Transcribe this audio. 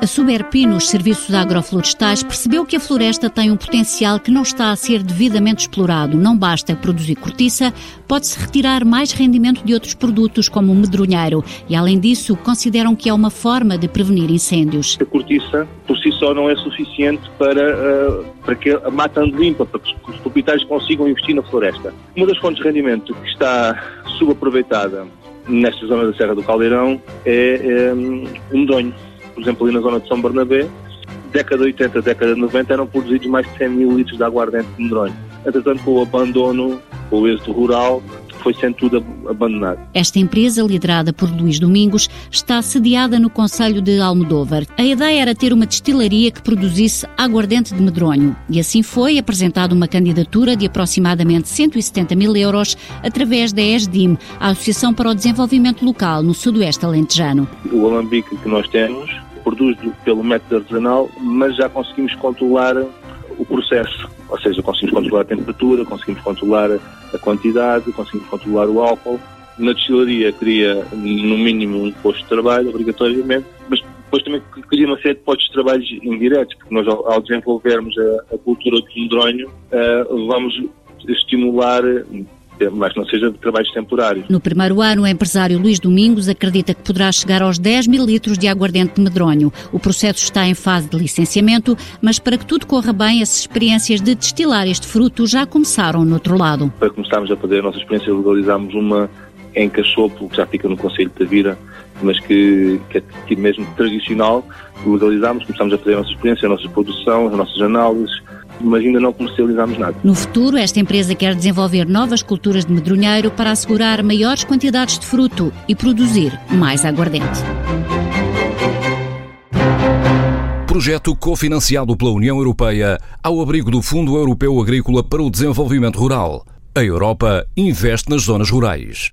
A Suberpi, nos serviços agroflorestais, percebeu que a floresta tem um potencial que não está a ser devidamente explorado. Não basta produzir cortiça, pode-se retirar mais rendimento de outros produtos, como o medronheiro. E, além disso, consideram que é uma forma de prevenir incêndios. A cortiça, por si só, não é suficiente para, uh, para que a mata ande limpa, para que os proprietários consigam investir na floresta. Uma das fontes de rendimento que está subaproveitada nesta zona da Serra do Caldeirão é, é um medonho por exemplo, ali na zona de São Bernabé, década de 80, década de 90, eram produzidos mais de 100 mil litros de aguardente de medronho. Entretanto, com o abandono, com o êxito rural, foi sendo tudo abandonado. Esta empresa, liderada por Luís Domingos, está sediada no Conselho de Almodóvar. A ideia era ter uma destilaria que produzisse aguardente de medronho. E assim foi apresentada uma candidatura de aproximadamente 170 mil euros através da ESDIM, a Associação para o Desenvolvimento Local no Sudoeste Alentejano. O alambique que nós temos produz pelo método artesanal, mas já conseguimos controlar o processo, ou seja, conseguimos controlar a temperatura, conseguimos controlar a quantidade, conseguimos controlar o álcool. Na destilaria queria, no mínimo, um posto de trabalho, obrigatoriamente, mas depois também queria uma série de postos de trabalho indiretos, porque nós, ao desenvolvermos a, a cultura do medronho, uh, vamos estimular mas não seja de trabalhos temporários. No primeiro ano, o empresário Luís Domingos acredita que poderá chegar aos 10 mil litros de aguardente de medronho. O processo está em fase de licenciamento, mas para que tudo corra bem, as experiências de destilar este fruto já começaram no outro lado. Para começarmos a fazer a nossa experiência, legalizámos uma em Cachopo, que já fica no Conselho de Tavira, mas que, que é tipo mesmo tradicional. Legalizámos, começámos a fazer a nossa experiência, a nossa produção, as nossas análises, mas ainda não comercializamos nada. No futuro, esta empresa quer desenvolver novas culturas de medronheiro para assegurar maiores quantidades de fruto e produzir mais aguardente. Projeto cofinanciado pela União Europeia ao abrigo do Fundo Europeu Agrícola para o Desenvolvimento Rural. A Europa investe nas zonas rurais.